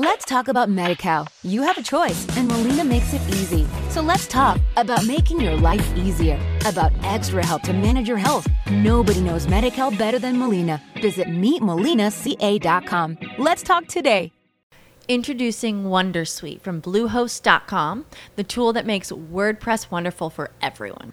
Let's talk about MediCal. You have a choice, and Molina makes it easy. So let's talk about making your life easier, about extra help to manage your health. Nobody knows MediCal better than Molina. Visit meetmolinaca.com. Let's talk today. Introducing Wondersuite from Bluehost.com, the tool that makes WordPress wonderful for everyone.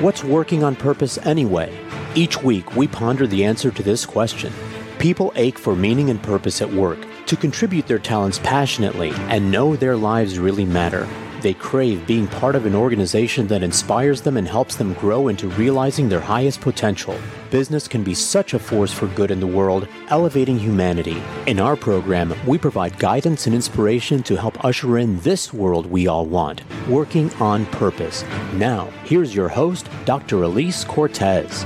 What's working on purpose anyway? Each week, we ponder the answer to this question. People ache for meaning and purpose at work, to contribute their talents passionately, and know their lives really matter. They crave being part of an organization that inspires them and helps them grow into realizing their highest potential. Business can be such a force for good in the world, elevating humanity. In our program, we provide guidance and inspiration to help usher in this world we all want, working on purpose. Now, here's your host, Dr. Elise Cortes.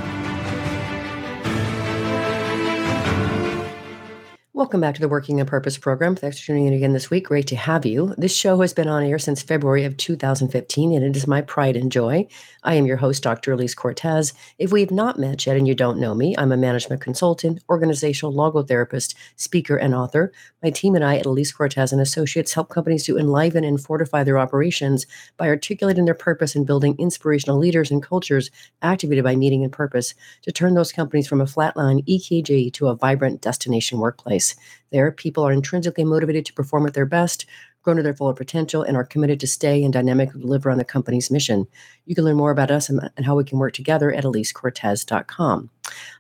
Welcome back to the Working on Purpose program. Thanks for tuning in again this week. Great to have you. This show has been on air since February of 2015, and it is my pride and joy. I am your host, Dr. Elise Cortes. If we have not met yet and you don't know me, I'm a management consultant, organizational logotherapist, speaker, and author. My team and I at Elise Cortes and Associates help companies to enliven and fortify their operations by articulating their purpose and building inspirational leaders and cultures activated by meaning and purpose to turn those companies from a flatline EKG to a vibrant destination workplace. There, people are intrinsically motivated to perform at their best, grow to their full potential, and are committed to stay and dynamically deliver on the company's mission. You can learn more about us and, and how we can work together at elisecortes.com.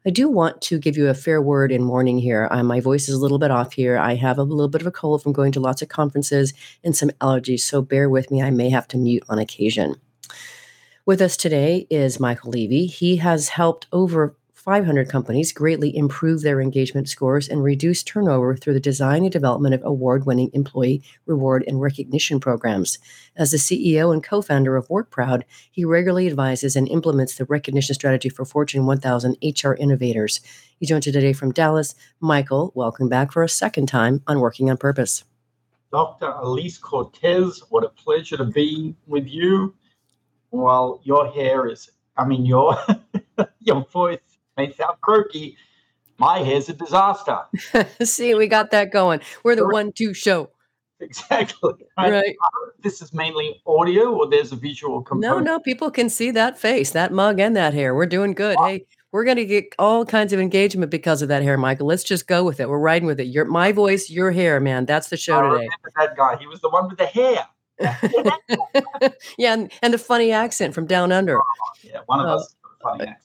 I do want to give you a fair word in warning here. Uh, my voice is a little bit off here. I have a little bit of a cold from going to lots of conferences and some allergies, so bear with me. I may have to mute on occasion. With us today is Michael Levy. He has helped over 500 companies greatly improve their engagement scores and reduce turnover through the design and development of award winning employee reward and recognition programs. As the CEO and co founder of WorkProud, he regularly advises and implements the recognition strategy for Fortune 1000 HR innovators. He joins us today from Dallas. Michael, welcome back for a second time on Working on Purpose. Dr. Elise Cortes, what a pleasure to be with you. Well, your hair is, I mean, your your voice may sound croaky. My hair's a disaster. See, we got that going. We're the one-two show. Exactly. Right. right. This is mainly audio, or there's a visual component. No, no, people can see that face, that mug, and that hair. We're doing good. Wow. Hey, we're going to get all kinds of engagement because of that hair, Michael. Let's just go with it. We're riding with it. Your my voice, your hair, man. That's the show I today. that guy. He was the one with the hair. yeah, and, and the funny accent from down under. Oh, yeah, one of uh, us funny accent.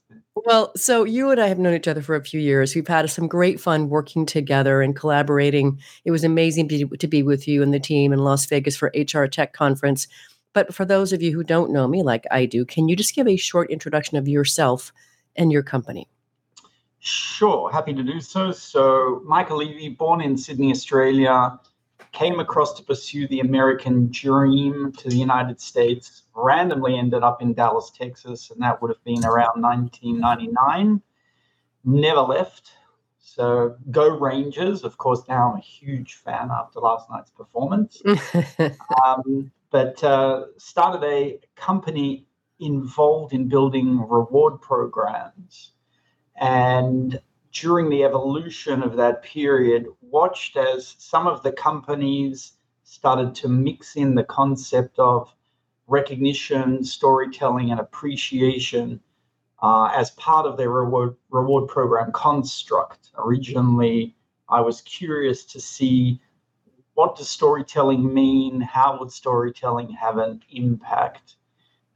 Well, so you and I have known each other for a few years. We've had some great fun working together and collaborating. It was amazing to, be with you and the team in Las Vegas for HR Tech Conference. But for those of you who don't know me like I do, can you just give a short introduction of yourself and your company? Sure, happy to do so. So, Michael Levy, born in Sydney, Australia, came across to pursue the American dream to the United States, randomly ended up in Dallas, Texas, and that would have been around 1999. Never left. So go Rangers. Of course, now I'm a huge fan after last night's performance. um, but uh, started a company involved in building reward programs. And during the evolution of that period, watched as some of the companies started to mix in the concept of recognition, storytelling, and appreciation uh, as part of their reward, reward program construct. Originally, I was curious to see what does storytelling mean? How would storytelling have an impact?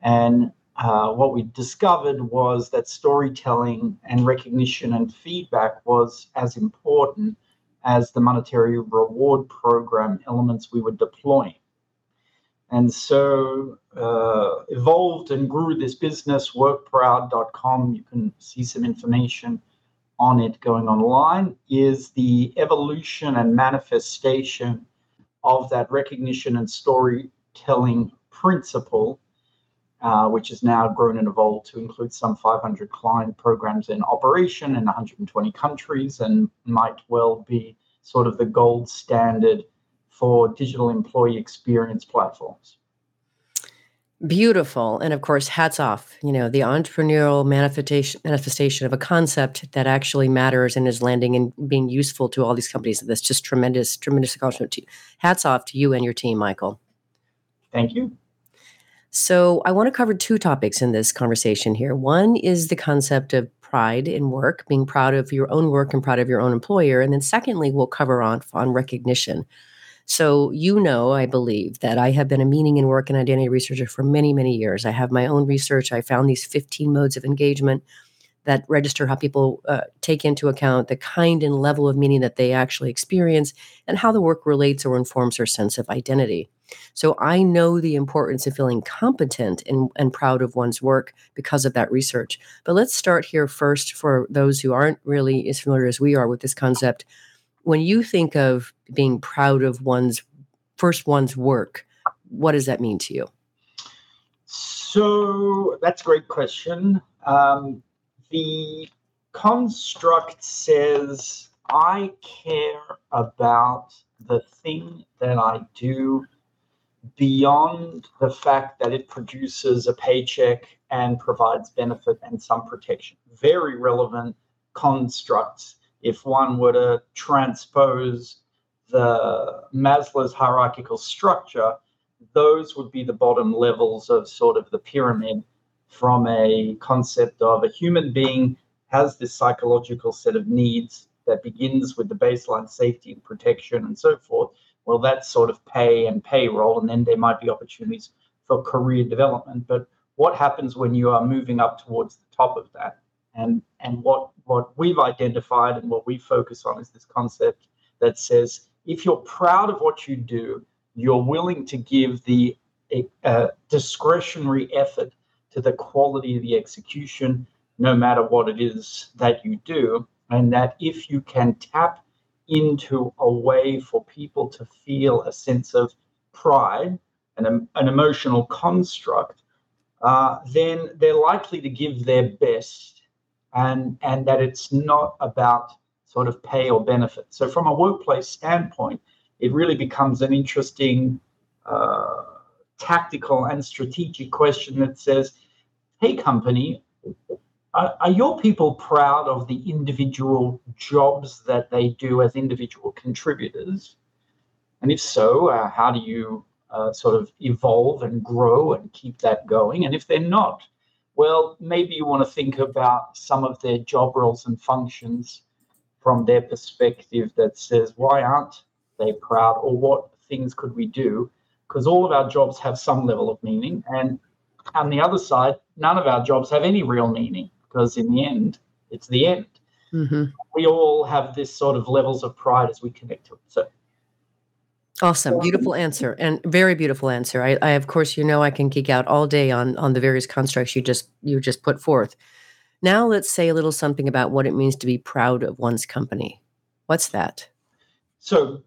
And uh, what we discovered was that storytelling and recognition and feedback was as important as the monetary reward program elements we were deploying. And so uh, evolved and grew this business, workproud.com. You can see some information on it going online, is the evolution and manifestation of that recognition and storytelling principle, Uh, which has now grown and evolved to include some 500 client programs in operation in 120 countries and might well be sort of the gold standard for digital employee experience platforms. Beautiful. And of course, hats off, you know, the entrepreneurial manifestation manifestation of a concept that actually matters and is landing and being useful to all these companies. That's just tremendous, tremendous accomplishment to you. Hats off to you and your team, Michael. Thank you. So I want to cover two topics in this conversation here. One is the concept of pride in work, being proud of your own work and proud of your own employer. And then secondly, we'll cover on, on recognition so, you know, I believe that I have been a meaning and work and identity researcher for many, many years. I have my own research. I found these 15 modes of engagement that register how people uh, take into account the kind and level of meaning that they actually experience and how the work relates or informs their sense of identity. So I know the importance of feeling competent and, and proud of one's work because of that research. But let's start here first for those who aren't really as familiar as we are with this concept when you think of being proud of one's first one's work, what does that mean to you? So that's a great question. Um, the construct says I care about the thing that I do beyond the fact that it produces a paycheck and provides benefit and some protection. Very relevant constructs if one were to transpose the Maslow's hierarchical structure, those would be the bottom levels of sort of the pyramid from a concept of a human being has this psychological set of needs that begins with the baseline safety and protection and so forth. Well, that's sort of pay and payroll, and then there might be opportunities for career development. But what happens when you are moving up towards the top of that? And and what what we've identified and what we focus on is this concept that says if you're proud of what you do, you're willing to give the uh, discretionary effort to the quality of the execution, no matter what it is that you do. And that if you can tap into a way for people to feel a sense of pride and an emotional construct, uh, then they're likely to give their best and and that it's not about sort of pay or benefit. So from a workplace standpoint, it really becomes an interesting uh, tactical and strategic question that says, "Hey, company." Are, are your people proud of the individual jobs that they do as individual contributors? And if so, uh, how do you uh, sort of evolve and grow and keep that going? And if they're not, well, maybe you want to think about some of their job roles and functions from their perspective that says, why aren't they proud or what things could we do? Because all of our jobs have some level of meaning. And on the other side, none of our jobs have any real meaning because in the end, it's the end. Mm-hmm. We all have this sort of levels of pride as we connect to it. So Awesome, beautiful answer, and very beautiful answer. I, I, of course, you know, I can geek out all day on on the various constructs you just you just put forth. Now, let's say a little something about what it means to be proud of one's company. What's that? So,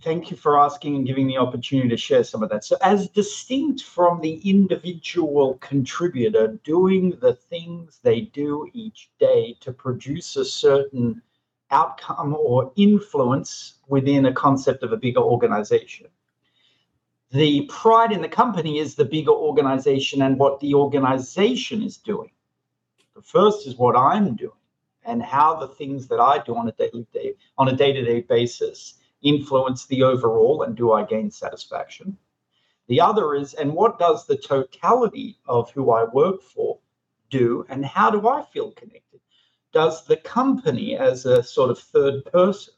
thank you for asking and giving the opportunity to share some of that. So, as distinct from the individual contributor doing the things they do each day to produce a certain outcome or influence within a concept of a bigger organization. The pride in the company is the bigger organization and what the organization is doing. The first is what I'm doing and how the things that I do on a daily day on a day-to-day basis influence the overall and do I gain satisfaction. The other is, and what does the totality of who I work for do, and how do I feel connected? Does the company, as a sort of third person,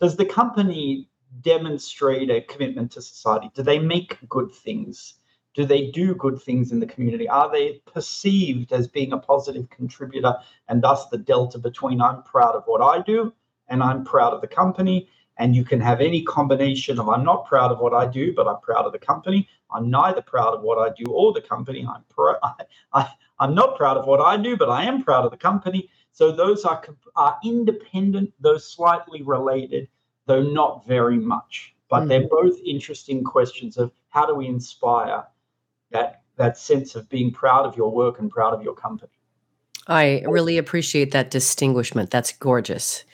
does the company demonstrate a commitment to society? Do they make good things? Do they do good things in the community? Are they perceived as being a positive contributor and thus the delta between I'm proud of what I do and I'm proud of the company? And you can have any combination of I'm not proud of what I do, but I'm proud of the company. I'm neither proud of what I do or the company. I'm pro- I, I, I'm not proud of what I do, but I am proud of the company. So those are, are independent, though slightly related, though not very much. But mm-hmm. they're both interesting questions of how do we inspire that that sense of being proud of your work and proud of your company. I really appreciate that distinguishment. That's gorgeous.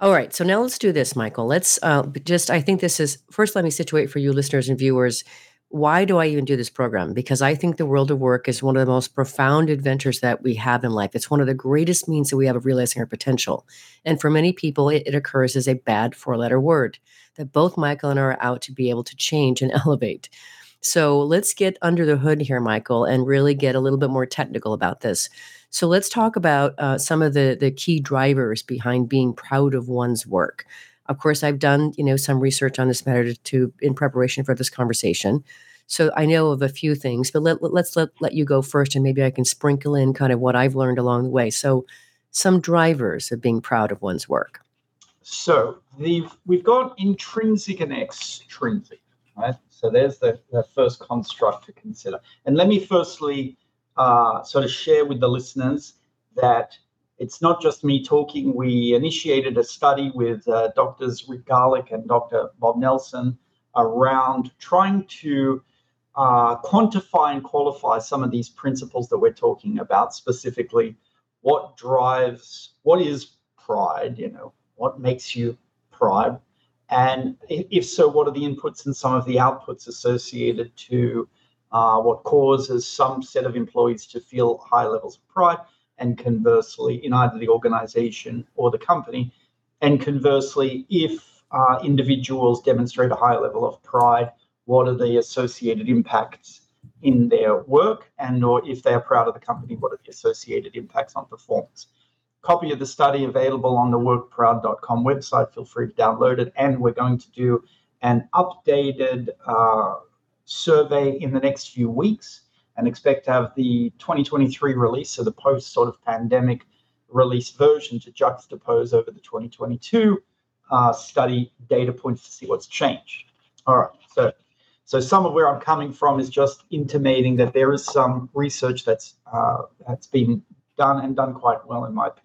All right, so now let's do this, Michael. Let's uh, just, I think this is, first, let me situate for you listeners and viewers. Why do I even do this program? Because I think the world of work is one of the most profound adventures that we have in life. It's one of the greatest means that we have of realizing our potential. And for many people, it, it occurs as a bad four letter word that both Michael and I are out to be able to change and elevate. So let's get under the hood here, Michael, and really get a little bit more technical about this. So let's talk about uh, some of the the key drivers behind being proud of one's work. Of course, I've done you know some research on this matter to, to in preparation for this conversation. So I know of a few things, but let, let's let, let you go first, and maybe I can sprinkle in kind of what I've learned along the way. So, some drivers of being proud of one's work. So the, we've got intrinsic and extrinsic, right? So there's the, the first construct to consider. And let me firstly uh, sort of share with the listeners that it's not just me talking. We initiated a study with uh, doctors Rick Garlick and Dr. Bob Nelson around trying to uh, quantify and qualify some of these principles that we're talking about, specifically what drives, what is pride, you know, what makes you pride, and if so, what are the inputs and some of the outputs associated to uh, what causes some set of employees to feel high levels of pride, and conversely, in either the organization or the company. And conversely, if uh, individuals demonstrate a high level of pride, what are the associated impacts in their work? And or if they are proud of the company, what are the associated impacts on performance? copy of the study available on the workproud.com website. Feel free to download it. And we're going to do an updated uh, survey in the next few weeks and expect to have the 2023 release, so the post sort of pandemic release version to juxtapose over the 2022 uh, study data points to see what's changed. All right, so so some of where I'm coming from is just intimating that there is some research that's uh, that's been done and done quite well in my opinion.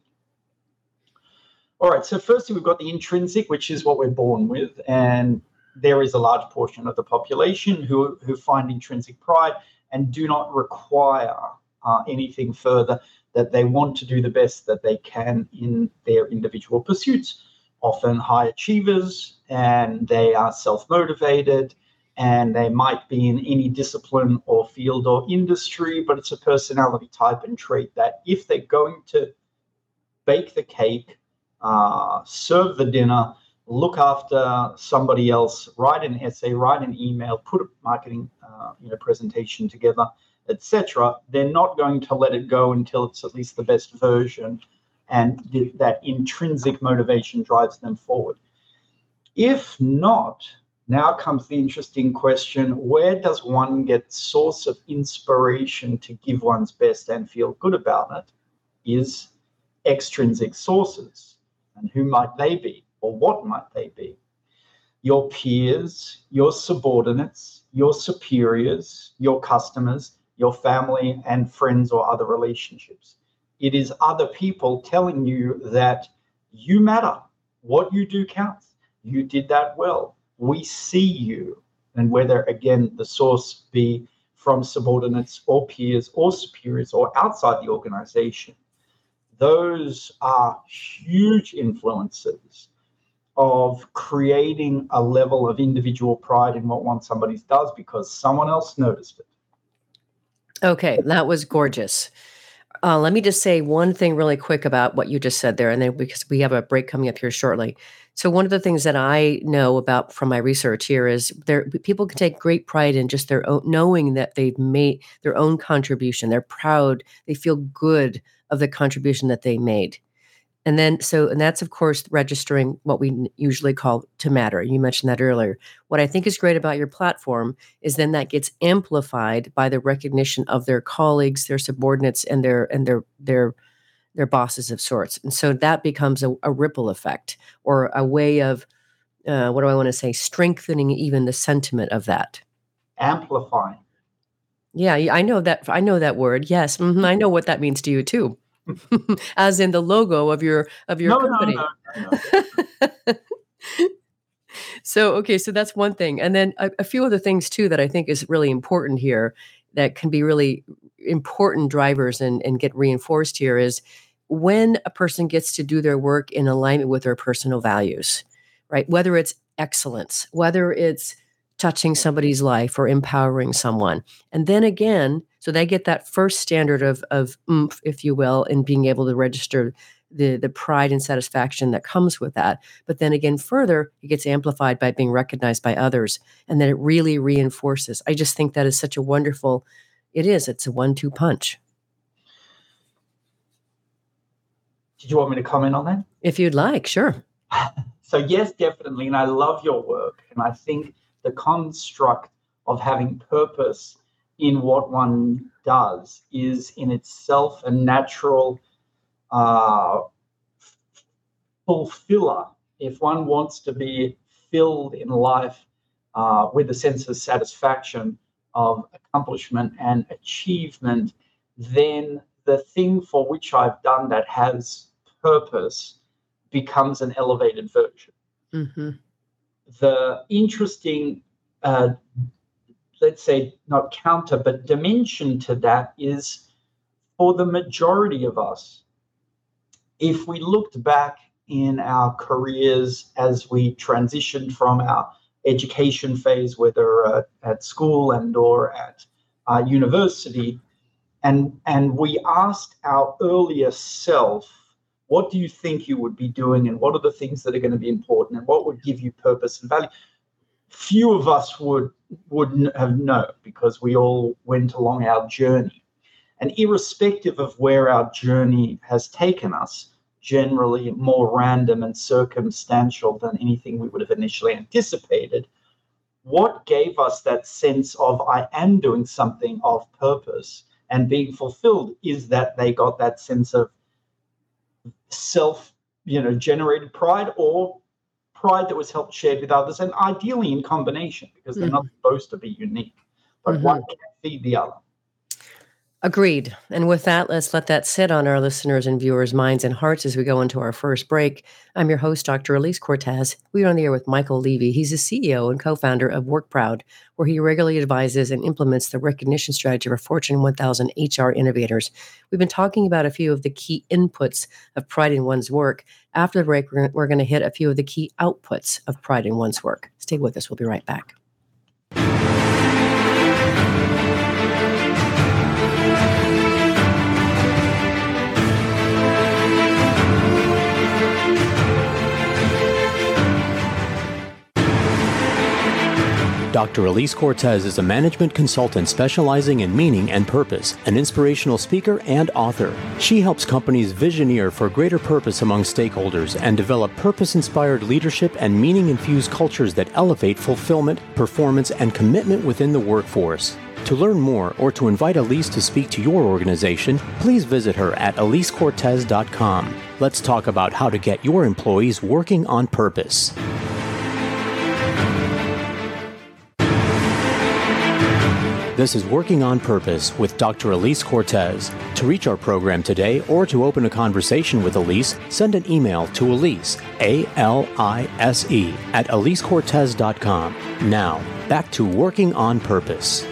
All right, so firstly, we've got the intrinsic, which is what we're born with, and there is a large portion of the population who, who find intrinsic pride and do not require uh, anything further, that they want to do the best that they can in their individual pursuits. Often high achievers, and they are self motivated, and they might be in any discipline or field or industry, but it's a personality type and trait that if they're going to bake the cake, uh, serve the dinner, look after somebody else, write an essay, write an email, put a marketing uh, you know, presentation together, etc. They're not going to let it go until it's at least the best version, and th- that intrinsic motivation drives them forward. If not, now comes the interesting question where does one get source of inspiration to give one's best and feel good about it is extrinsic sources and who might they be, or what might they be? Your peers, your subordinates, your superiors, your customers, your family and friends or other relationships. It is other people telling you that you matter. What you do counts. You did that well. We see you. And whether, again, the source be from subordinates or peers or superiors or outside the organization, those are huge influences of creating a level of individual pride in what one somebody does because someone else noticed it. Okay, that was gorgeous. Uh, let me just say one thing really quick about what you just said there, and then because we have a break coming up here shortly. So one of the things that I know about from my research here is there people can take great pride in just their own knowing that they've made their own contribution. They're proud. They feel good of the contribution that they made. And then, so, and that's of course registering what we usually call to matter. You mentioned that earlier. What I think is great about your platform is then that gets amplified by the recognition of their colleagues, their subordinates, and their and their their their bosses of sorts. And so that becomes a, a ripple effect or a way of uh, what do I want to say? Strengthening even the sentiment of that. Amplifying. Yeah, I know that. I know that word. Yes, mm-hmm, I know what that means to you too. as in the logo of your of your no, company. No, no, so okay, so that's one thing, and then a, a few other things too that I think is really important here that can be really important drivers and, and get reinforced here is when a person gets to do their work in alignment with their personal values, right? Whether it's excellence, whether it's touching somebody's life or empowering someone. And then again, so they get that first standard of, of oomph, if you will, in being able to register the, the pride and satisfaction that comes with that. But then again, further, it gets amplified by being recognized by others. And then it really reinforces. I just think that is such a wonderful, it is, it's a one two punch. Did you want me to comment on that? If you'd like, sure. so, yes, definitely. And I love your work. And I think the construct of having purpose in what one does is in itself a natural uh, fulfiller. If one wants to be filled in life uh, with a sense of satisfaction, of accomplishment and achievement, then the thing for which I've done that has purpose becomes an elevated version. Mm-hmm the interesting, uh, let's say, not counter, but dimension to that is for the majority of us, if we looked back in our careers as we transitioned from our education phase, whether uh, at school and or at uh, university, and and we asked our earlier self what do you think you would be doing, and what are the things that are going to be important, and what would give you purpose and value? Few of us would would have known because we all went along our journey, and irrespective of where our journey has taken us, generally more random and circumstantial than anything we would have initially anticipated. What gave us that sense of I am doing something of purpose and being fulfilled is that they got that sense of self, you know, generated pride or pride that was helped shared with others, and ideally in combination because they're mm-hmm. not supposed to be unique, but mm-hmm. one can feed the other. Agreed. And with that, let's let that sit on our listeners' and viewers' minds and hearts as we go into our first break. I'm your host, Dr. Elise Cortes. We are on the air with Michael Levy. He's the CEO and co founder of WorkProud, where he regularly advises and implements the recognition strategy for Fortune 1000 HR innovators. We've been talking about a few of the key inputs of pride in one's work. After the break, we're going to hit a few of the key outputs of pride in one's work. Stay with us. We'll be right back. Dr. Elise Cortes is a management consultant specializing in meaning and purpose, an inspirational speaker and author. She helps companies visioneer for greater purpose among stakeholders and develop purpose inspired leadership and meaning infused cultures that elevate fulfillment, performance, and commitment within the workforce. To learn more or to invite Elise to speak to your organization, please visit her at elisecortes.com. Let's talk about how to get your employees working on purpose. This is Working on Purpose with Dr. Elise Cortes. To reach our program today or to open a conversation with Elise, send an email to Elise, A L I S E, at elisecortes.com. Now, back to Working on Purpose.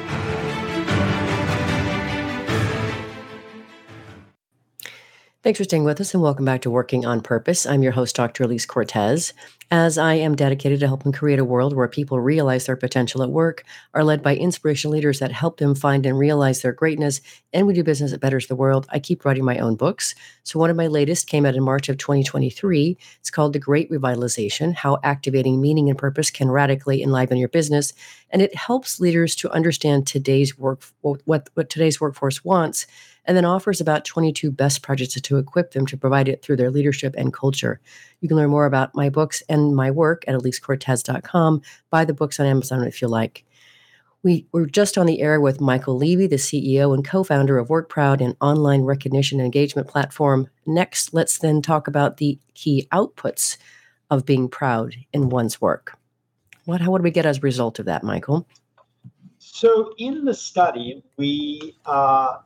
Thanks for staying with us and welcome back to Working on Purpose. I'm your host, Dr. Elise Cortes. As I am dedicated to helping create a world where people realize their potential at work, are led by inspirational leaders that help them find and realize their greatness, and we do business that betters the world, I keep writing my own books. So, one of my latest came out in March of 2023. It's called The Great Revitalization How Activating Meaning and Purpose Can Radically Enliven Your Business. And it helps leaders to understand today's work, what, what today's workforce wants and then offers about 22 best practices to equip them to provide it through their leadership and culture. You can learn more about my books and my work at elisecortes.com. Buy the books on Amazon if you like. We were just on the air with Michael Levy, the CEO and co founder of WorkProud, an online recognition and engagement platform. Next, let's then talk about the key outputs of being proud in one's work. What, how, what do we get as a result of that, Michael? So, in the study, we uh,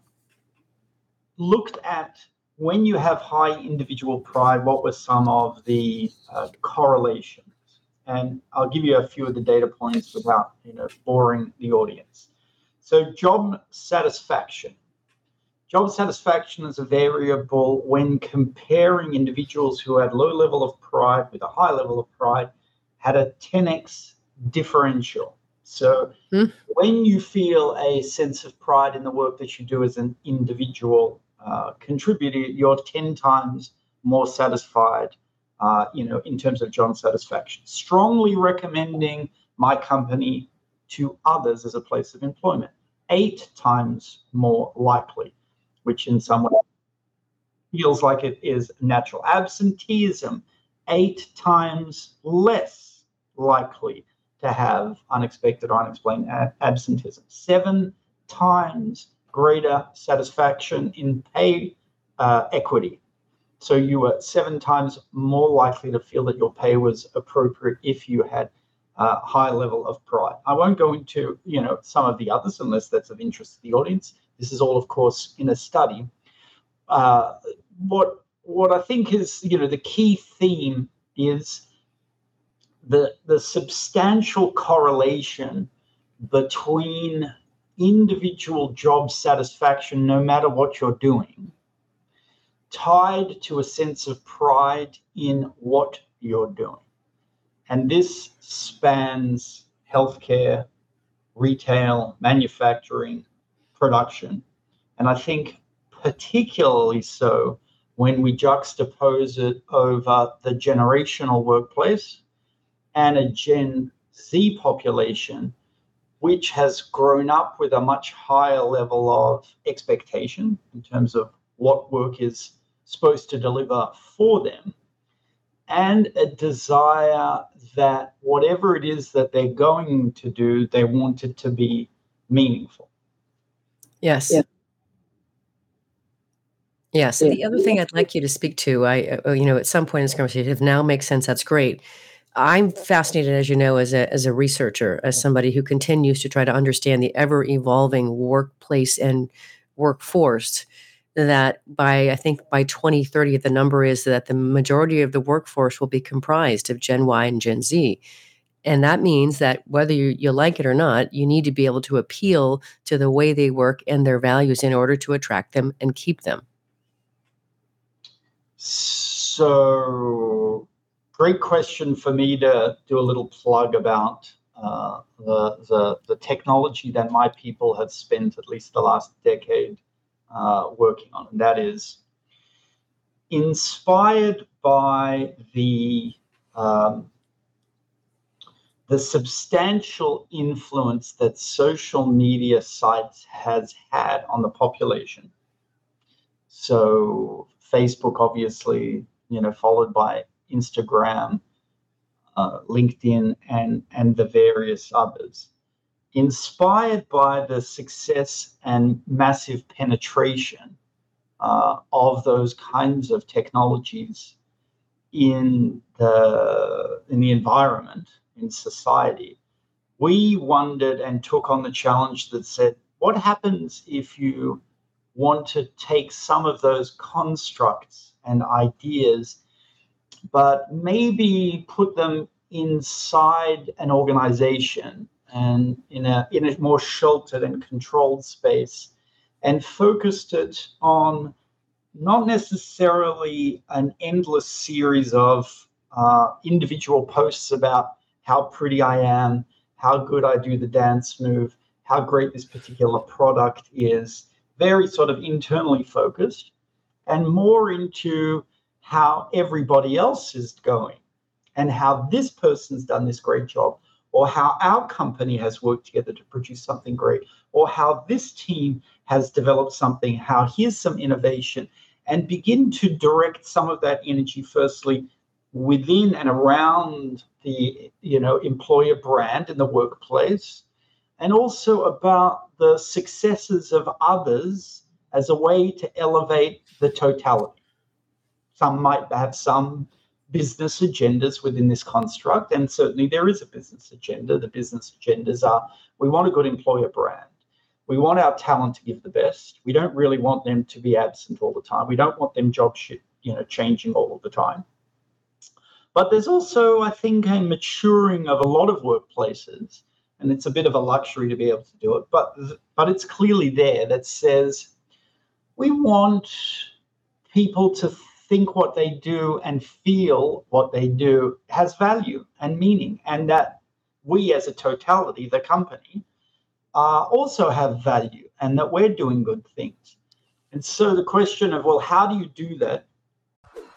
looked at when you have high individual pride, what were some of the uh, correlations? And I'll give you a few of the data points without you know boring the audience. So job satisfaction. Job satisfaction is a variable when comparing individuals who had low level of pride with a high level of pride had a 10x differential. So mm. when you feel a sense of pride in the work that you do as an individual, uh, contributor, you're 10 times more satisfied, uh, you know, in terms of job satisfaction. Strongly recommending my company to others as a place of employment, eight times more likely, which in some way feels like it is natural. Absenteeism, eight times less likely to have unexpected or unexplained absenteeism. Seven times greater satisfaction in pay uh, equity. So you were seven times more likely to feel that your pay was appropriate if you had a high level of pride. I won't go into you know some of the others unless that's of interest to the audience. This is all, of course, in a study. Uh, what what I think is you know the key theme is the the substantial correlation between individual job satisfaction, no matter what you're doing, tied to a sense of pride in what you're doing. And this spans healthcare, retail, manufacturing, production. And I think particularly so when we juxtapose it over the generational workplace and a Gen Z population which has grown up with a much higher level of expectation in terms of what work is supposed to deliver for them, and a desire that whatever it is that they're going to do, they want it to be meaningful. Yes. Yeah. Yes. The other thing I'd like you to speak to, I, uh, you know, at some point in this conversation, if now makes sense, that's great. I'm fascinated, as you know, as a as a researcher, as somebody who continues to try to understand the ever evolving workplace and workforce. That by I think by 2030, the number is that the majority of the workforce will be comprised of Gen Y and Gen Z. And that means that whether you, you like it or not, you need to be able to appeal to the way they work and their values in order to attract them and keep them. So great question for me to do a little plug about uh, the, the, the technology that my people have spent at least the last decade uh, working on, and that is inspired by the um, the substantial influence that social media sites has had on the population. So Facebook, obviously, you know, followed by Instagram, uh, LinkedIn, and, and the various others. Inspired by the success and massive penetration uh, of those kinds of technologies in the, in the environment, in society, we wondered and took on the challenge that said, what happens if you want to take some of those constructs and ideas but maybe put them inside an organization and in a in a more sheltered and controlled space and focused it on not necessarily an endless series of uh, individual posts about how pretty I am, how good I do the dance move, how great this particular product is, very sort of internally focused, and more into how everybody else is going and how this person's done this great job, or how our company has worked together to produce something great, or how this team has developed something, how here's some innovation, and begin to direct some of that energy firstly within and around the you know employer brand in the workplace and also about the successes of others as a way to elevate the totality some might have some business agendas within this construct and certainly there is a business agenda. The business agendas are we want a good employer brand. We want our talent to give the best. We don't really want them to be absent all the time. We don't want them job shit you know changing all of the time. But there's also, I think, a maturing of a lot of workplaces, and it's a bit of a luxury to be able to do it. But but it's clearly there that says we want people to think what they do and feel what they do has value and meaning, and that we as a totality, the company, uh, also have value and that we're doing good things. And so the question of, well, how do you do that?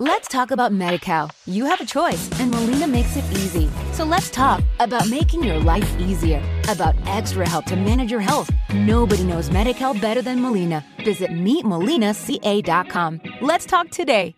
Let's talk about MediCal. You have a choice, and Molina makes it easy. So let's talk about making your life easier, about extra help to manage your health. Nobody knows MediCal better than Molina. Visit meetmolinaca.com. Let's talk today.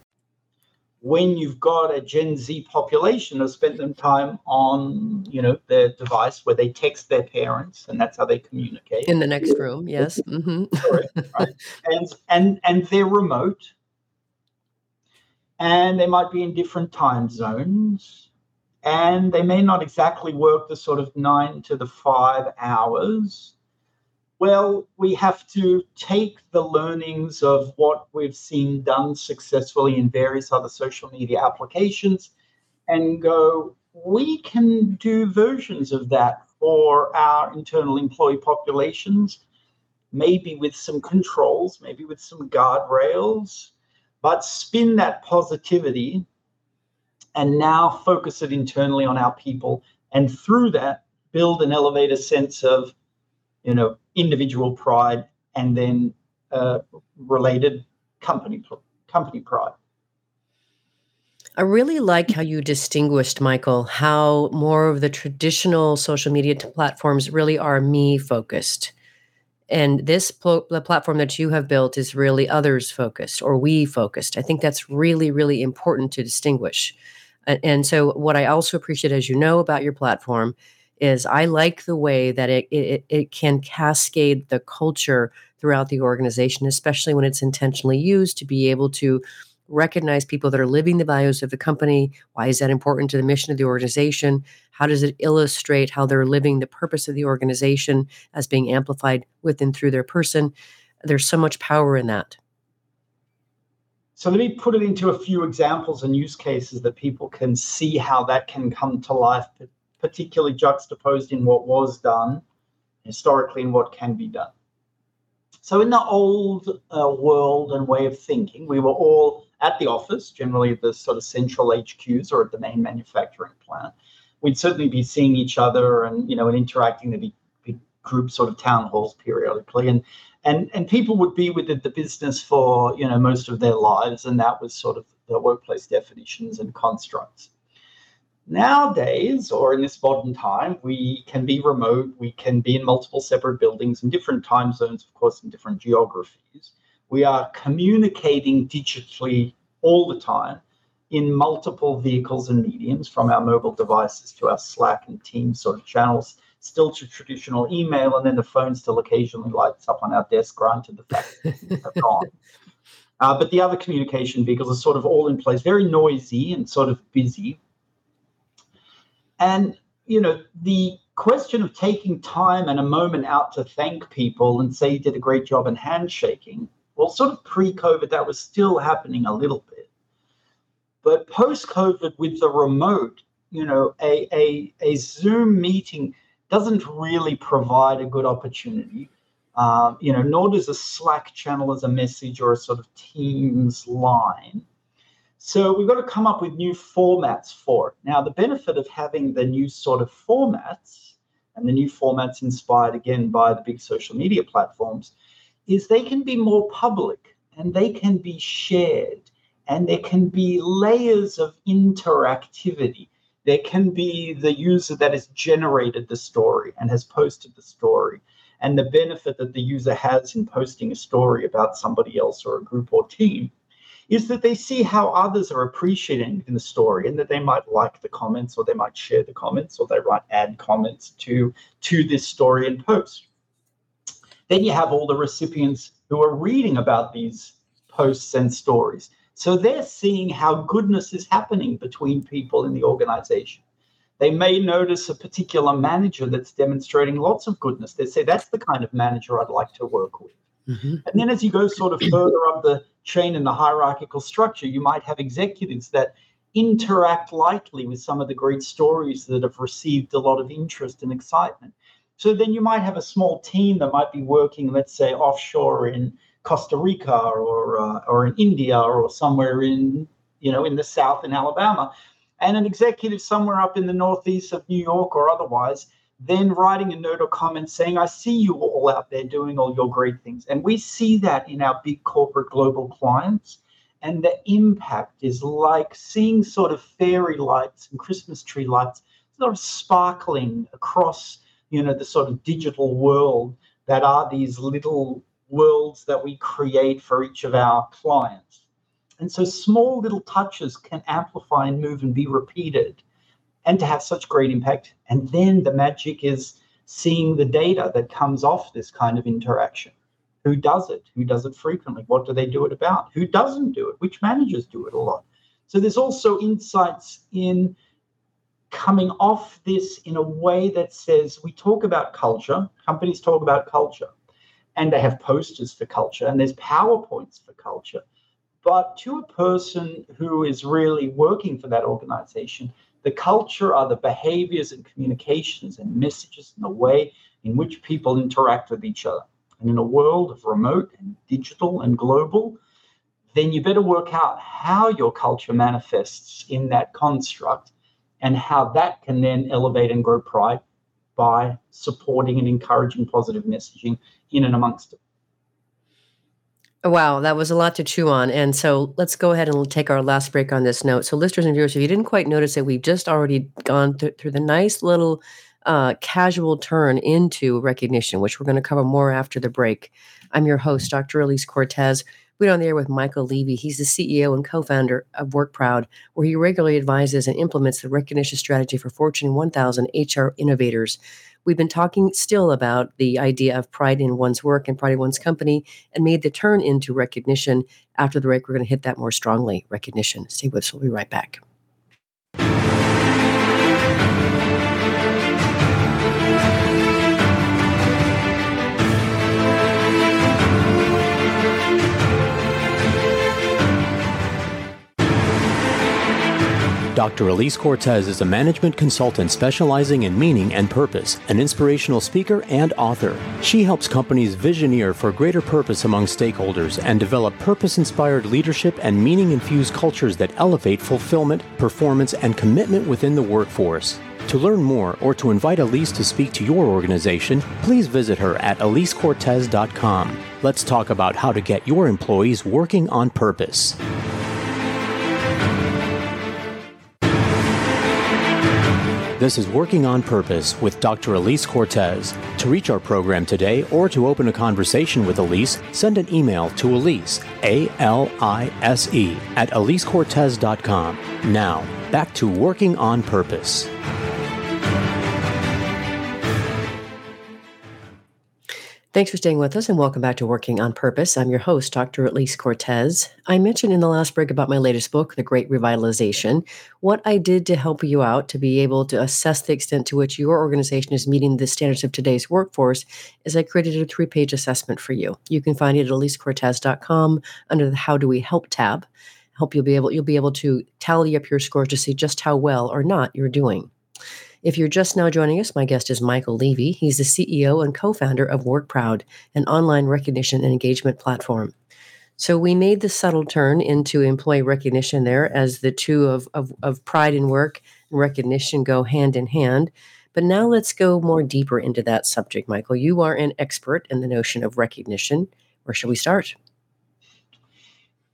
when you've got a Gen Z population who spent them time on, you know, their device where they text their parents and that's how they communicate. In the next room, yes. Mm-hmm. right. And and and they're remote. And they might be in different time zones. And they may not exactly work the sort of nine to the five hours well, we have to take the learnings of what we've seen done successfully in various other social media applications and go, we can do versions of that for our internal employee populations, maybe with some controls, maybe with some guardrails, but spin that positivity and now focus it internally on our people. And through that, build and elevate a sense of you know, individual pride and then uh, related company company pride. I really like how you distinguished, Michael, how more of the traditional social media platforms really are me focused. And this pl- the platform that you have built is really others focused or we focused. I think that's really, really important to distinguish. And, and so, what I also appreciate, as you know, about your platform is I like the way that it, it, it can cascade the culture throughout the organization, especially when it's intentionally used to be able to recognize people that are living the values of the company. Why is that important to the mission of the organization? How does it illustrate how they're living the purpose of the organization as being amplified with and through their person? There's so much power in that. So let me put it into a few examples and use cases that people can see how that can come to life, particularly juxtaposed in what was done historically and what can be done. So, in the old uh, world and way of thinking, we were all at the office, generally the sort of central HQs or at the main manufacturing plant. We'd certainly be seeing each other and you know and interacting. There'd be, be group sort of town halls periodically, and and and people would be within the business for you know most of their lives, and that was sort of the workplace definitions and constructs. Nowadays, or in this modern time, we can be remote, we can be in multiple separate buildings in different time zones, of course, in different geographies. We are communicating digitally all the time in multiple vehicles and mediums, from our mobile devices to our Slack and Teams sort of channels, still to traditional email, and then the phone still occasionally lights up on our desk, granted the fact that have gone. Uh, but the other communication vehicles are sort of all in place, very noisy and sort of busy. And, you know, the question of taking time and a moment out to thank people and say you did a great job in handshaking, well, sort of pre COVID, that was still happening a little bit. But post COVID, with the remote, you know, a, a, a Zoom meeting doesn't really provide a good opportunity um, you know, nor does a Slack channel as a message or a sort of Teams line. So we've got to come up with new formats for it. Now, the benefit of having the new sort of formats, and the new formats inspired again by the big social media platforms, is they can be more public and they can be shared and there can be layers of interactivity. There can be the user that has generated the story and has posted the story and the benefit that the user has in posting a story about somebody else or a group or team is that they see how others are appreciating in the story and that they might like the comments or they might share the comments or they might add comments to to this story and post then you have all the recipients who are reading about these posts and stories so they're seeing how goodness is happening between people in the organization they may notice a particular manager that's demonstrating lots of goodness. They say, that's the kind of manager I'd like to work with. Mm-hmm. And then as you go sort of further up the chain in the hierarchical structure, you might have executives that interact lightly with some of the great stories that have received a lot of interest and excitement. So then you might have a small team that might be working, let's say, offshore in Costa Rica or uh, or in India or somewhere in you know in the South in Alabama, and an executive somewhere up in the northeast of New York or otherwise, then writing a note or comment saying, I see you all out there doing all your great things. And we see that in our big corporate global clients. And the impact is like seeing sort of fairy lights and Christmas tree lights sort of sparkling across, you know, the sort of digital world that are these little worlds that we create for each of our clients. And so small little touches can amplify and move and be repeated and to have such great impact. And then the magic is seeing the data that comes off this kind of interaction. Who does it? Who does it frequently? What do they do it about? Who doesn't do it? Which managers do it a lot? So there's also insights in coming off this in a way that says we talk about culture, companies talk about culture, and they have posters for culture, and there's PowerPoints for culture. But to a person who is really working for that organization, the culture are the behaviors and communications and messages and the way in which people interact with each other. And in a world of remote and digital and global, then you better work out how your culture manifests in that construct and how that can then elevate and grow pride by supporting and encouraging positive messaging in and amongst it. Wow, that was a lot to chew on. And so let's go ahead and take our last break on this note. So, listeners and viewers, if you didn't quite notice it, we've just already gone th- through the nice little uh, casual turn into recognition, which we're going to cover more after the break. I'm your host, Dr. Elise Cortes. We're on the air with Michael Levy. He's the CEO and co founder of WorkProud, where he regularly advises and implements the recognition strategy for Fortune 1000 HR innovators. We've been talking still about the idea of pride in one's work and pride in one's company and made the turn into recognition. After the break, we're going to hit that more strongly. Recognition. Stay with us. We'll be right back. Dr. Elise Cortes is a management consultant specializing in meaning and purpose, an inspirational speaker and author. She helps companies visioneer for greater purpose among stakeholders and develop purpose inspired leadership and meaning infused cultures that elevate fulfillment, performance, and commitment within the workforce. To learn more or to invite Elise to speak to your organization, please visit her at elisecortes.com. Let's talk about how to get your employees working on purpose. This is Working on Purpose with Dr. Elise Cortes. To reach our program today or to open a conversation with Elise, send an email to Elise, A L I S E, at elisecortes.com. Now, back to Working on Purpose. Thanks for staying with us and welcome back to Working on Purpose. I'm your host, Dr. Elise Cortes. I mentioned in the last break about my latest book, The Great Revitalization, what I did to help you out to be able to assess the extent to which your organization is meeting the standards of today's workforce is I created a three page assessment for you. You can find it at elisecortes.com under the How Do We Help tab. I Hope you'll be able you'll be able to tally up your scores to see just how well or not you're doing. If you're just now joining us, my guest is Michael Levy. He's the CEO and co founder of WorkProud, an online recognition and engagement platform. So we made the subtle turn into employee recognition there as the two of, of, of pride in work and recognition go hand in hand. But now let's go more deeper into that subject, Michael. You are an expert in the notion of recognition. Where shall we start?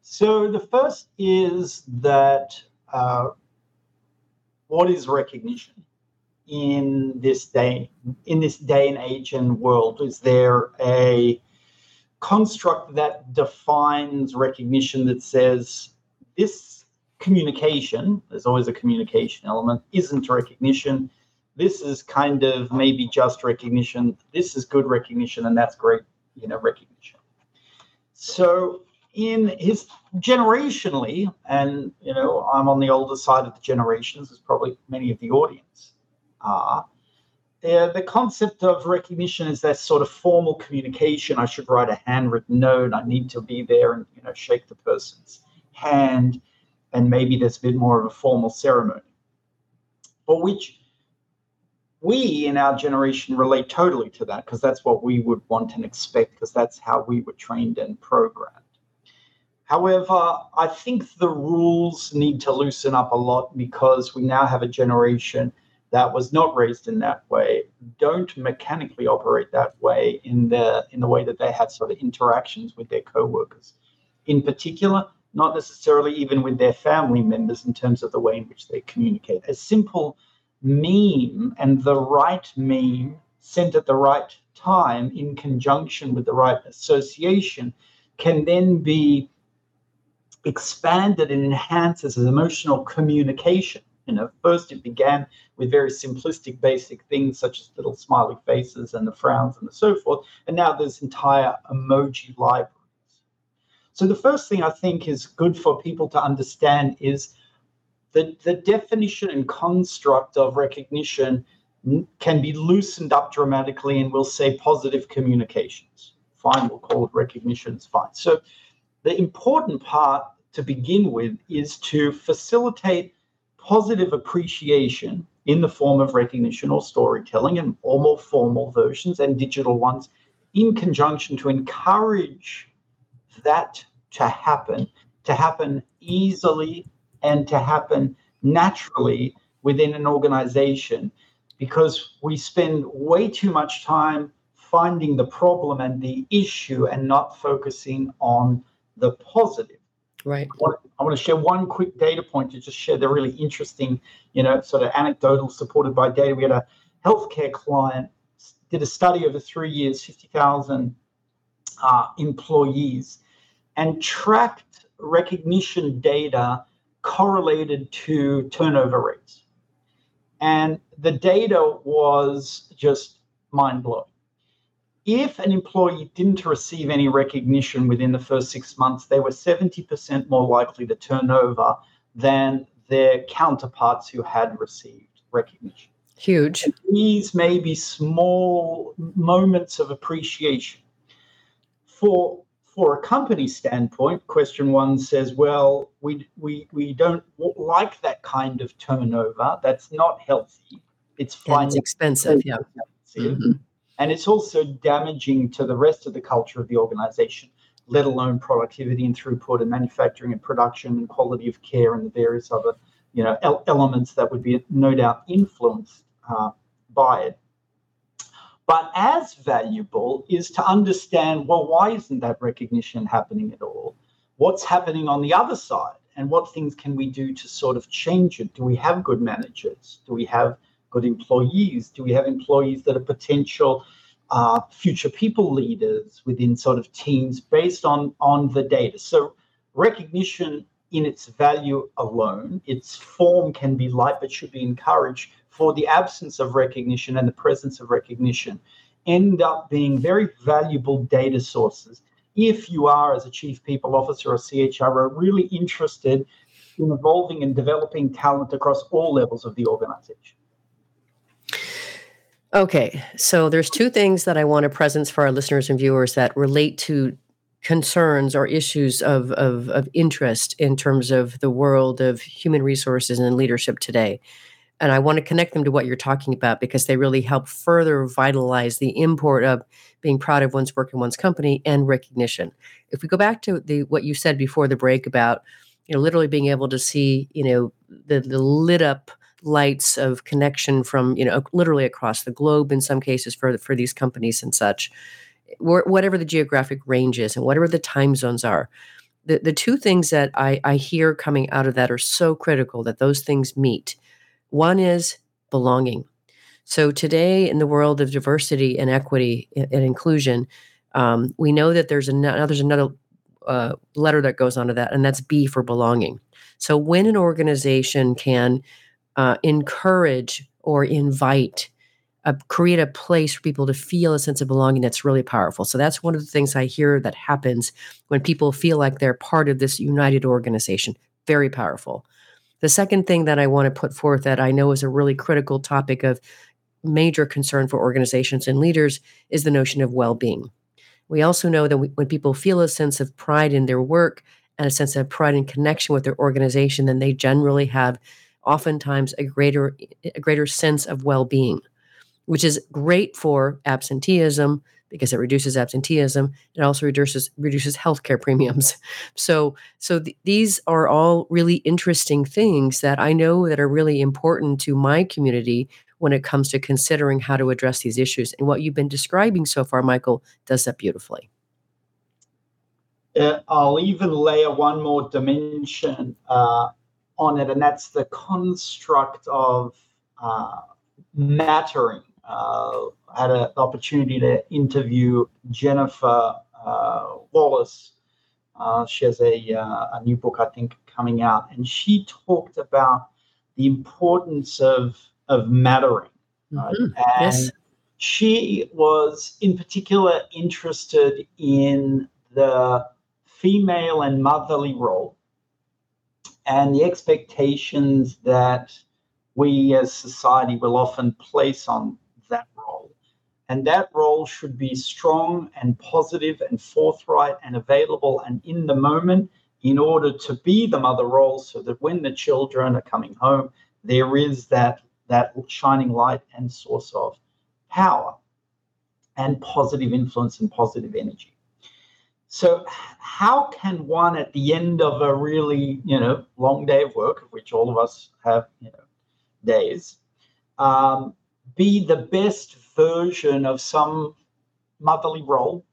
So the first is that uh, what is recognition? In this day in this day and age and world? Is there a construct that defines recognition that says this communication, there's always a communication element, isn't recognition. This is kind of maybe just recognition. This is good recognition, and that's great, you know, recognition. So in his generationally, and you know, I'm on the older side of the generations, as probably many of the audience are. The concept of recognition is that sort of formal communication. I should write a handwritten note. I need to be there and you know shake the person's hand, and maybe there's a bit more of a formal ceremony. For which we in our generation relate totally to that because that's what we would want and expect because that's how we were trained and programmed. However, I think the rules need to loosen up a lot because we now have a generation that was not raised in that way don't mechanically operate that way in the in the way that they had sort of interactions with their co-workers. In particular not necessarily even with their family members in terms of the way in which they communicate. A simple meme and the right meme sent at the right time in conjunction with the right association can then be expanded and enhanced as emotional communication you know, first it began with very simplistic, basic things such as little smiley faces and the frowns and so forth, and now there's entire emoji libraries. So the first thing I think is good for people to understand is that the definition and construct of recognition can be loosened up dramatically, and we'll say positive communications. Fine, we'll call it recognition. It's fine. So the important part to begin with is to facilitate positive appreciation in the form of recognition or storytelling and or more formal versions and digital ones in conjunction to encourage that to happen, to happen easily and to happen naturally within an organization because we spend way too much time finding the problem and the issue and not focusing on the positive. Right. I want to share one quick data point to just share the really interesting, you know, sort of anecdotal supported by data. We had a healthcare client did a study over three years, 50,000 uh, employees, and tracked recognition data correlated to turnover rates. And the data was just mind blowing if an employee didn't receive any recognition within the first six months, they were 70% more likely to turn over than their counterparts who had received recognition. Huge. And these may be small moments of appreciation. For for a company standpoint, question one says, well, we, we, we don't like that kind of turnover. That's not healthy. It's fine. It's expensive. Yeah. Mm-hmm. And it's also damaging to the rest of the culture of the organization, let alone productivity and throughput and manufacturing and production and quality of care and the various other you know, el- elements that would be no doubt influenced uh, by it. But as valuable is to understand well, why isn't that recognition happening at all? What's happening on the other side? And what things can we do to sort of change it? Do we have good managers? Do we have good employees? Do we have employees that are potential uh, future people leaders within sort of teams based on, on the data? So recognition in its value alone, its form can be light but should be encouraged for the absence of recognition and the presence of recognition end up being very valuable data sources if you are, as a chief people officer or CHRO, really interested in evolving and developing talent across all levels of the organization. Okay, so there's two things that I want to presence for our listeners and viewers that relate to concerns or issues of, of, of interest in terms of the world of human resources and leadership today. And I want to connect them to what you're talking about because they really help further vitalize the import of being proud of one's work in one's company and recognition. If we go back to the what you said before the break about, you know, literally being able to see, you know, the, the lit up lights of connection from, you know, literally across the globe in some cases for for these companies and such, whatever the geographic range is and whatever the time zones are. The, the two things that I, I hear coming out of that are so critical that those things meet one is belonging. So today, in the world of diversity and equity and inclusion, um, we know that there's another there's another uh, letter that goes onto that, and that's B for belonging. So when an organization can uh, encourage or invite, uh, create a place for people to feel a sense of belonging, that's really powerful. So that's one of the things I hear that happens when people feel like they're part of this united organization. Very powerful. The second thing that I want to put forth that I know is a really critical topic of major concern for organizations and leaders is the notion of well being. We also know that we, when people feel a sense of pride in their work and a sense of pride and connection with their organization, then they generally have oftentimes a greater a greater sense of well being, which is great for absenteeism, because it reduces absenteeism. It also reduces reduces healthcare premiums. So so th- these are all really interesting things that I know that are really important to my community when it comes to considering how to address these issues. And what you've been describing so far, Michael, does that beautifully. Uh, I'll even layer one more dimension uh, on it, and that's the construct of uh, mattering uh, had an opportunity to interview Jennifer uh, Wallace. Uh, she has a, uh, a new book, I think, coming out, and she talked about the importance of of mattering. Mm-hmm. And yes. she was, in particular, interested in the female and motherly role and the expectations that we as society will often place on that role. And that role should be strong and positive and forthright and available and in the moment in order to be the mother role so that when the children are coming home, there is that, that shining light and source of power and positive influence and positive energy. So, how can one at the end of a really, you know, long day of work, which all of us have, you know, days, um, be the best version of some motherly role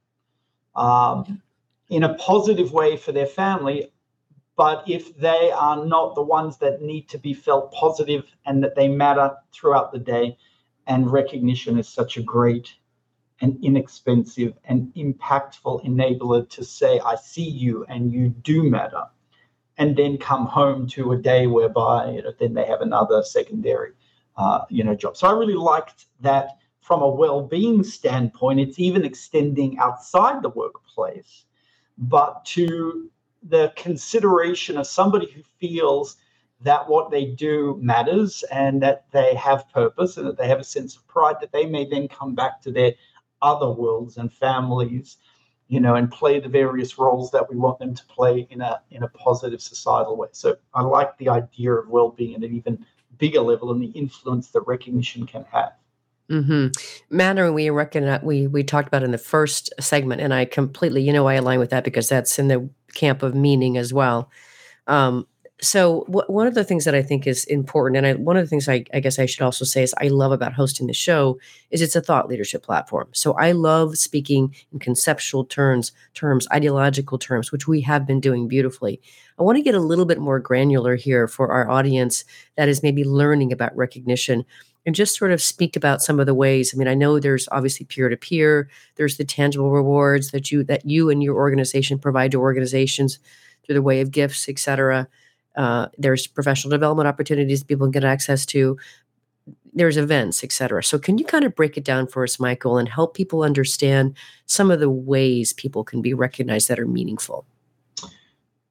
um, in a positive way for their family. But if they are not the ones that need to be felt positive and that they matter throughout the day, and recognition is such a great and inexpensive and impactful enabler to say, I see you and you do matter. And then come home to a day whereby you know, then they have another secondary uh, you know, job. So I really liked that from a well-being standpoint. It's even extending outside the workplace, but to the consideration of somebody who feels that what they do matters and that they have purpose and that they have a sense of pride that they may then come back to their other worlds and families you know, and play the various roles that we want them to play in a in a positive societal way. So I like the idea of well-being at an even bigger level and the influence that recognition can have. Mm-hmm. Manner we reckon we we talked about in the first segment, and I completely, you know, I align with that because that's in the camp of meaning as well. Um, so w- one of the things that I think is important, and I, one of the things I, I, guess I should also say is I love about hosting the show is it's a thought leadership platform. So I love speaking in conceptual terms, terms, ideological terms, which we have been doing beautifully. I want to get a little bit more granular here for our audience that is maybe learning about recognition and just sort of speak about some of the ways. I mean, I know there's obviously peer to peer. There's the tangible rewards that you that you and your organization provide to organizations through the way of gifts, et cetera uh, there's professional development opportunities people can get access to. There's events, et cetera. So, can you kind of break it down for us, Michael, and help people understand some of the ways people can be recognized that are meaningful?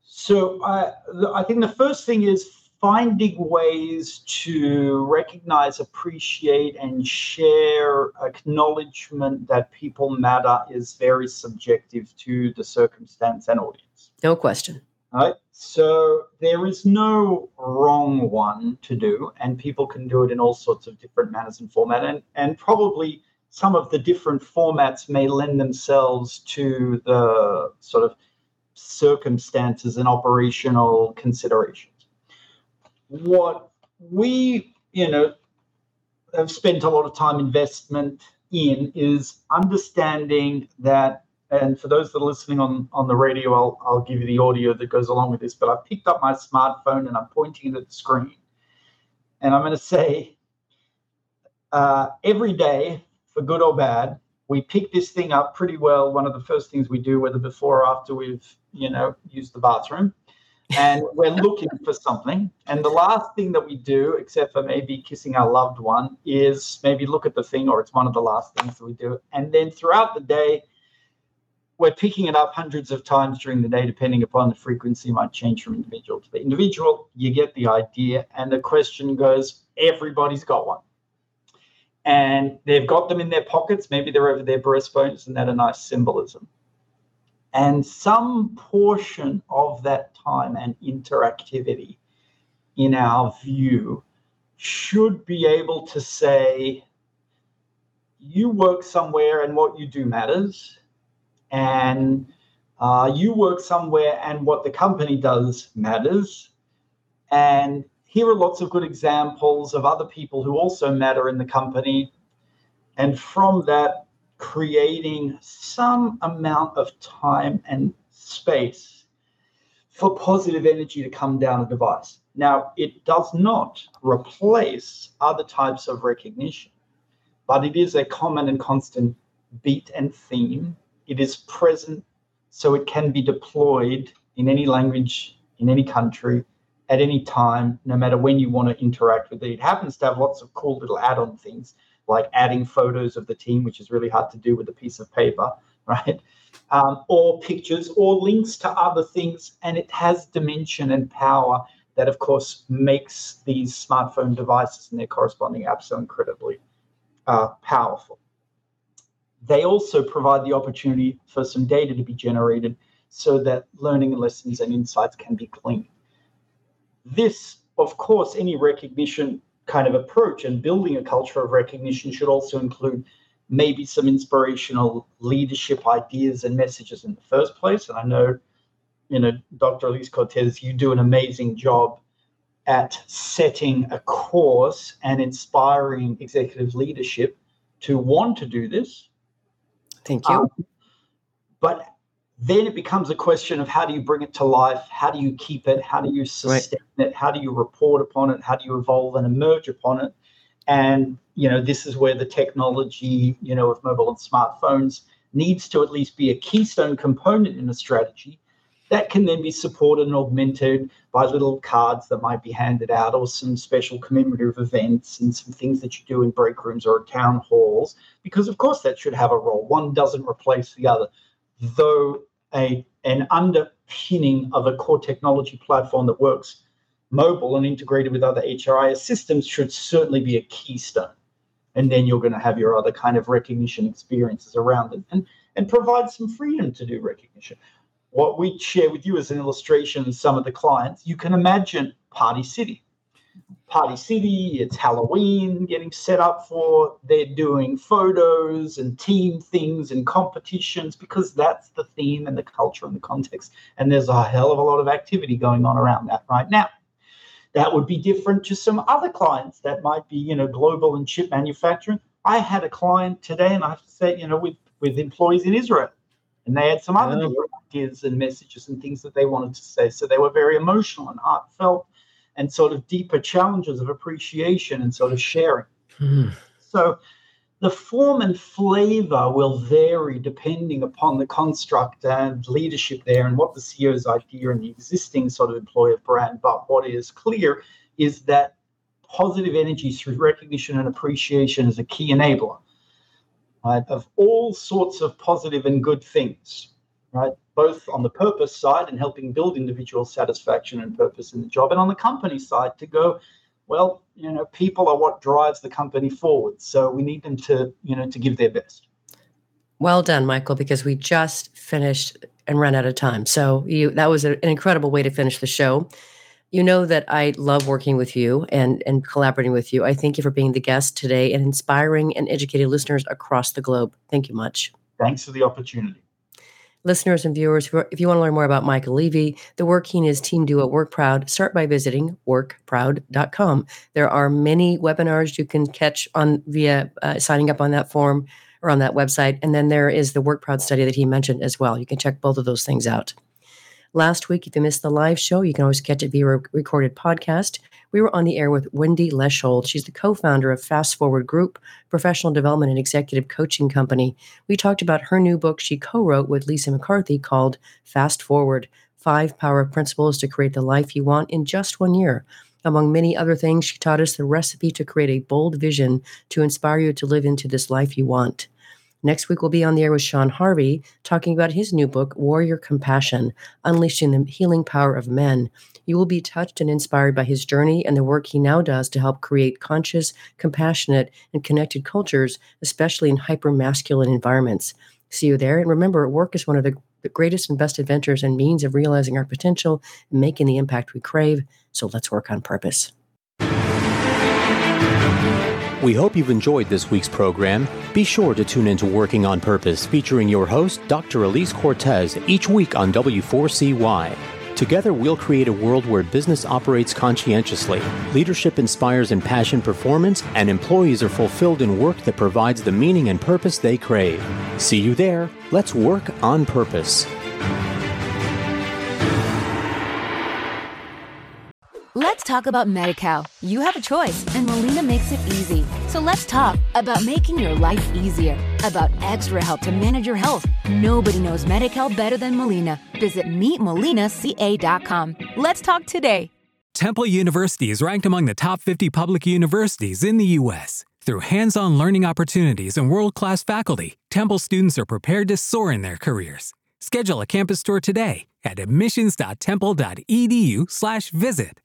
So, uh, I think the first thing is finding ways to recognize, appreciate, and share acknowledgement that people matter is very subjective to the circumstance and audience. No question. Right? So there is no wrong one to do, and people can do it in all sorts of different manners and format. And, and probably some of the different formats may lend themselves to the sort of circumstances and operational considerations. What we, you know, have spent a lot of time investment in is understanding that and for those that are listening on, on the radio, I'll, I'll give you the audio that goes along with this. But I picked up my smartphone and I'm pointing it at the screen. And I'm going to say uh, every day, for good or bad, we pick this thing up pretty well. One of the first things we do, whether before or after we've, you know, used the bathroom, and we're looking for something. And the last thing that we do, except for maybe kissing our loved one, is maybe look at the thing, or it's one of the last things that we do. And then throughout the day, we're picking it up hundreds of times during the day, depending upon the frequency might change from individual to the individual. You get the idea. And the question goes, everybody's got one. And they've got them in their pockets. Maybe they're over their breastbones, and that a nice symbolism. And some portion of that time and interactivity, in our view, should be able to say, you work somewhere and what you do matters and uh, you work somewhere and what the company does matters. And here are lots of good examples of other people who also matter in the company. And from that, creating some amount of time and space for positive energy to come down a device. Now, it does not replace other types of recognition, but it is a common and constant beat and theme it is present so it can be deployed in any language, in any country, at any time, no matter when you want to interact with it. It happens to have lots of cool little add on things like adding photos of the team, which is really hard to do with a piece of paper, right? Um, or pictures or links to other things. And it has dimension and power that, of course, makes these smartphone devices and their corresponding apps so incredibly uh, powerful. They also provide the opportunity for some data to be generated so that learning lessons and insights can be cleaned. This, of course, any recognition kind of approach and building a culture of recognition should also include maybe some inspirational leadership ideas and messages in the first place. And I know, you know, Dr. Elise Cortes, you do an amazing job at setting a course and inspiring executive leadership to want to do this Thank you. Um, but then it becomes a question of how do you bring it to life? How do you keep it? How do you sustain right. it? How do you report upon it? How do you evolve and emerge upon it? And you know, this is where the technology, you know, of mobile and smartphones needs to at least be a keystone component in a strategy that can then be supported and augmented by little cards that might be handed out or some special commemorative events and some things that you do in break rooms or town halls. Because of course that should have a role. One doesn't replace the other. Though a an underpinning of a core technology platform that works mobile and integrated with other HRIS systems should certainly be a keystone. And then you're going to have your other kind of recognition experiences around it and and provide some freedom to do recognition. What we share with you as an illustration, some of the clients, you can imagine Party City. Party City, it's Halloween getting set up for. They're doing photos and team things and competitions because that's the theme and the culture and the context. And there's a hell of a lot of activity going on around that right now. That would be different to some other clients that might be, you know, global and chip manufacturing. I had a client today, and I have to say, you know, with with employees in Israel, and they had some other yeah. ideas and messages and things that they wanted to say. So they were very emotional and heartfelt and sort of deeper challenges of appreciation and sort of sharing. Mm. So the form and flavor will vary depending upon the construct and leadership there and what the CEO's idea and the existing sort of employer brand. But what is clear is that positive energy through recognition and appreciation is a key enabler right, of all sorts of positive and good things right? Both on the purpose side and helping build individual satisfaction and purpose in the job, and on the company side to go, well, you know, people are what drives the company forward. So we need them to, you know, to give their best. Well done, Michael, because we just finished and ran out of time. So you that was an incredible way to finish the show. You know that I love working with you and, and collaborating with you. I thank you for being the guest today and inspiring and educating listeners across the globe. Thank you much. Thanks for the opportunity listeners and viewers, if you want to learn more about Michael Levy, the work he and his team do at WorkProud, start by visiting workproud.com. There are many webinars you can catch on via uh, signing up on that form or on that website. And then there is the WorkProud study that he mentioned as well. You can check both of those things out. Last week, if you missed the live show, you can always catch it via recorded podcast we were on the air with Wendy Leshgold. She's the co founder of Fast Forward Group, professional development and executive coaching company. We talked about her new book she co wrote with Lisa McCarthy called Fast Forward Five Power Principles to Create the Life You Want in Just One Year. Among many other things, she taught us the recipe to create a bold vision to inspire you to live into this life you want. Next week, we'll be on the air with Sean Harvey talking about his new book, Warrior Compassion Unleashing the Healing Power of Men. You will be touched and inspired by his journey and the work he now does to help create conscious, compassionate, and connected cultures, especially in hyper masculine environments. See you there. And remember, work is one of the, the greatest and best adventures and means of realizing our potential and making the impact we crave. So let's work on purpose. We hope you've enjoyed this week's program. Be sure to tune into Working on Purpose, featuring your host, Dr. Elise Cortes, each week on W4CY. Together, we'll create a world where business operates conscientiously, leadership inspires impassioned performance, and employees are fulfilled in work that provides the meaning and purpose they crave. See you there. Let's work on purpose. Let's talk about MediCal. You have a choice, and Molina makes it easy. So let's talk about making your life easier, about extra help to manage your health. Nobody knows MediCal better than Molina. Visit meetmolinaca.com. Let's talk today. Temple University is ranked among the top 50 public universities in the U.S. Through hands on learning opportunities and world class faculty, Temple students are prepared to soar in their careers. Schedule a campus tour today at admissions.temple.edu/slash visit.